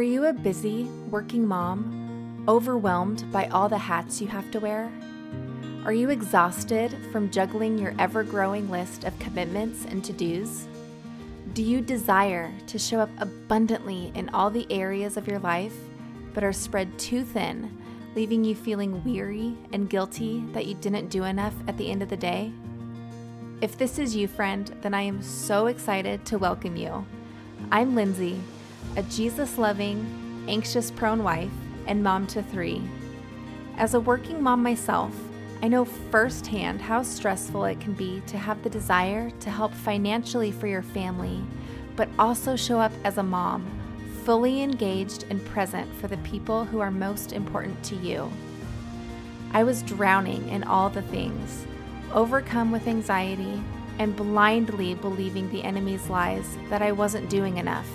Are you a busy, working mom, overwhelmed by all the hats you have to wear? Are you exhausted from juggling your ever growing list of commitments and to dos? Do you desire to show up abundantly in all the areas of your life, but are spread too thin, leaving you feeling weary and guilty that you didn't do enough at the end of the day? If this is you, friend, then I am so excited to welcome you. I'm Lindsay a Jesus loving, anxious prone wife, and mom to three. As a working mom myself, I know firsthand how stressful it can be to have the desire to help financially for your family, but also show up as a mom, fully engaged and present for the people who are most important to you. I was drowning in all the things, overcome with anxiety, and blindly believing the enemy's lies that I wasn't doing enough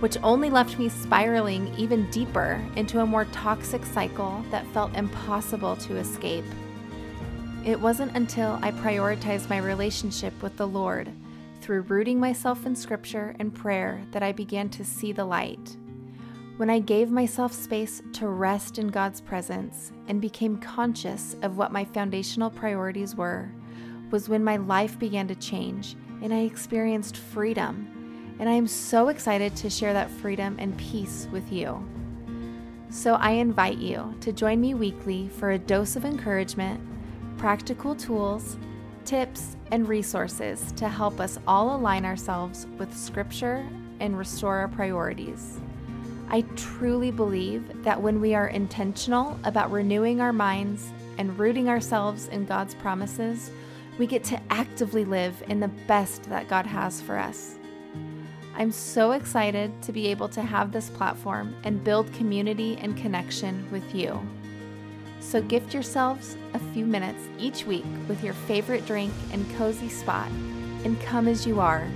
which only left me spiraling even deeper into a more toxic cycle that felt impossible to escape. It wasn't until I prioritized my relationship with the Lord through rooting myself in scripture and prayer that I began to see the light. When I gave myself space to rest in God's presence and became conscious of what my foundational priorities were, was when my life began to change and I experienced freedom and I am so excited to share that freedom and peace with you. So I invite you to join me weekly for a dose of encouragement, practical tools, tips, and resources to help us all align ourselves with Scripture and restore our priorities. I truly believe that when we are intentional about renewing our minds and rooting ourselves in God's promises, we get to actively live in the best that God has for us. I'm so excited to be able to have this platform and build community and connection with you. So, gift yourselves a few minutes each week with your favorite drink and cozy spot and come as you are.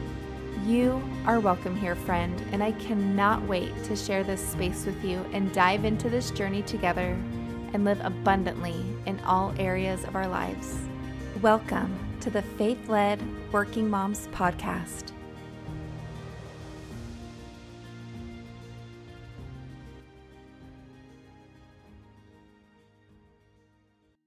You are welcome here, friend, and I cannot wait to share this space with you and dive into this journey together and live abundantly in all areas of our lives. Welcome to the Faith Led Working Moms Podcast.